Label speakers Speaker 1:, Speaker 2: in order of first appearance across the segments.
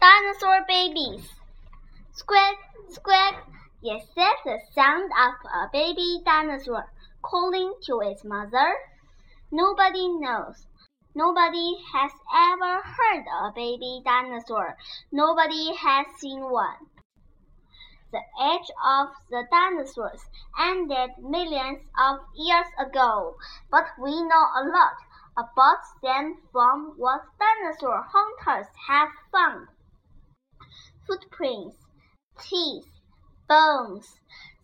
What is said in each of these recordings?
Speaker 1: Dinosaur babies. Squeak, squeak. Yes, that's the sound of a baby dinosaur calling to its mother. Nobody knows. Nobody has ever heard a baby dinosaur. Nobody has seen one. The age of the dinosaurs ended millions of years ago, but we know a lot about them from what dinosaur hunters have found footprints, teeth, bones.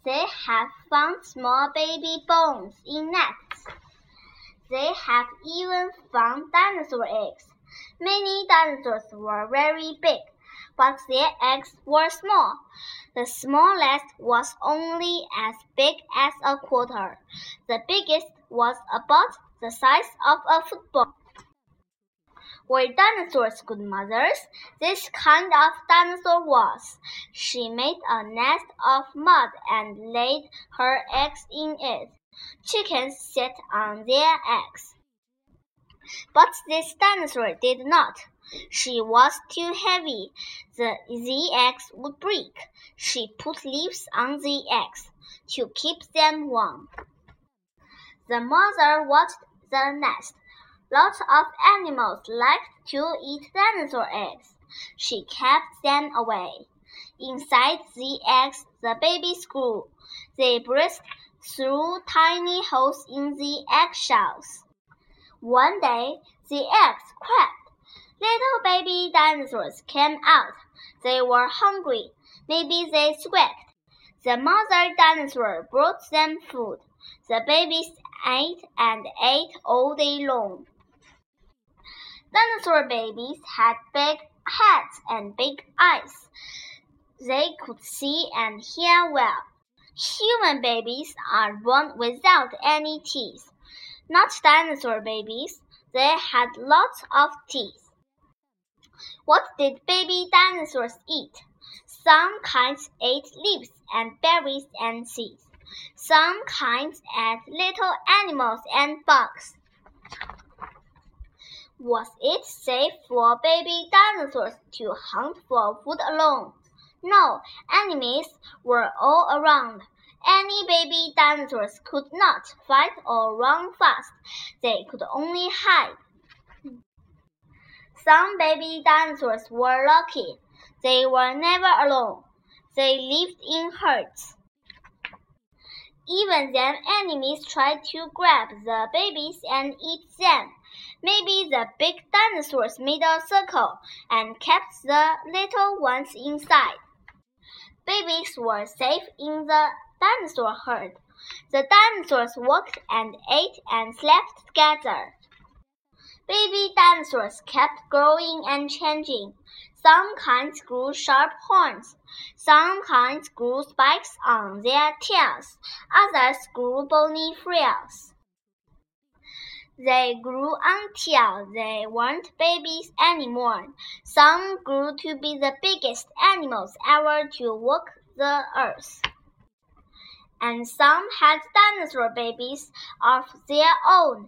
Speaker 1: They have found small baby bones in nests. They have even found dinosaur eggs. Many dinosaurs were very big, but their eggs were small. The smallest was only as big as a quarter. The biggest was about the size of a football. Were dinosaurs good mothers? This kind of dinosaur was. She made a nest of mud and laid her eggs in it. Chickens sit on their eggs. But this dinosaur did not. She was too heavy. The, the eggs would break. She put leaves on the eggs to keep them warm. The mother watched the nest. Lots of animals liked to eat dinosaur eggs. She kept them away. Inside the eggs, the babies grew. They burst through tiny holes in the eggshells. One day, the eggs cracked. Little baby dinosaurs came out. They were hungry. Maybe they squeaked. The mother dinosaur brought them food. The babies ate and ate all day long. Dinosaur babies had big heads and big eyes. They could see and hear well. Human babies are born without any teeth. Not dinosaur babies. They had lots of teeth. What did baby dinosaurs eat? Some kinds ate leaves and berries and seeds. Some kinds ate little animals and bugs. Was it safe for baby dinosaurs to hunt for food alone? No, enemies were all around. Any baby dinosaurs could not fight or run fast. They could only hide. Some baby dinosaurs were lucky. They were never alone. They lived in herds. Even then, enemies tried to grab the babies and eat them. Maybe the big dinosaurs made a circle and kept the little ones inside. Babies were safe in the dinosaur herd. The dinosaurs walked and ate and slept together. Baby dinosaurs kept growing and changing. Some kinds grew sharp horns. Some kinds grew spikes on their tails. Others grew bony frills. They grew until they weren't babies anymore. Some grew to be the biggest animals ever to walk the earth. And some had dinosaur babies of their own.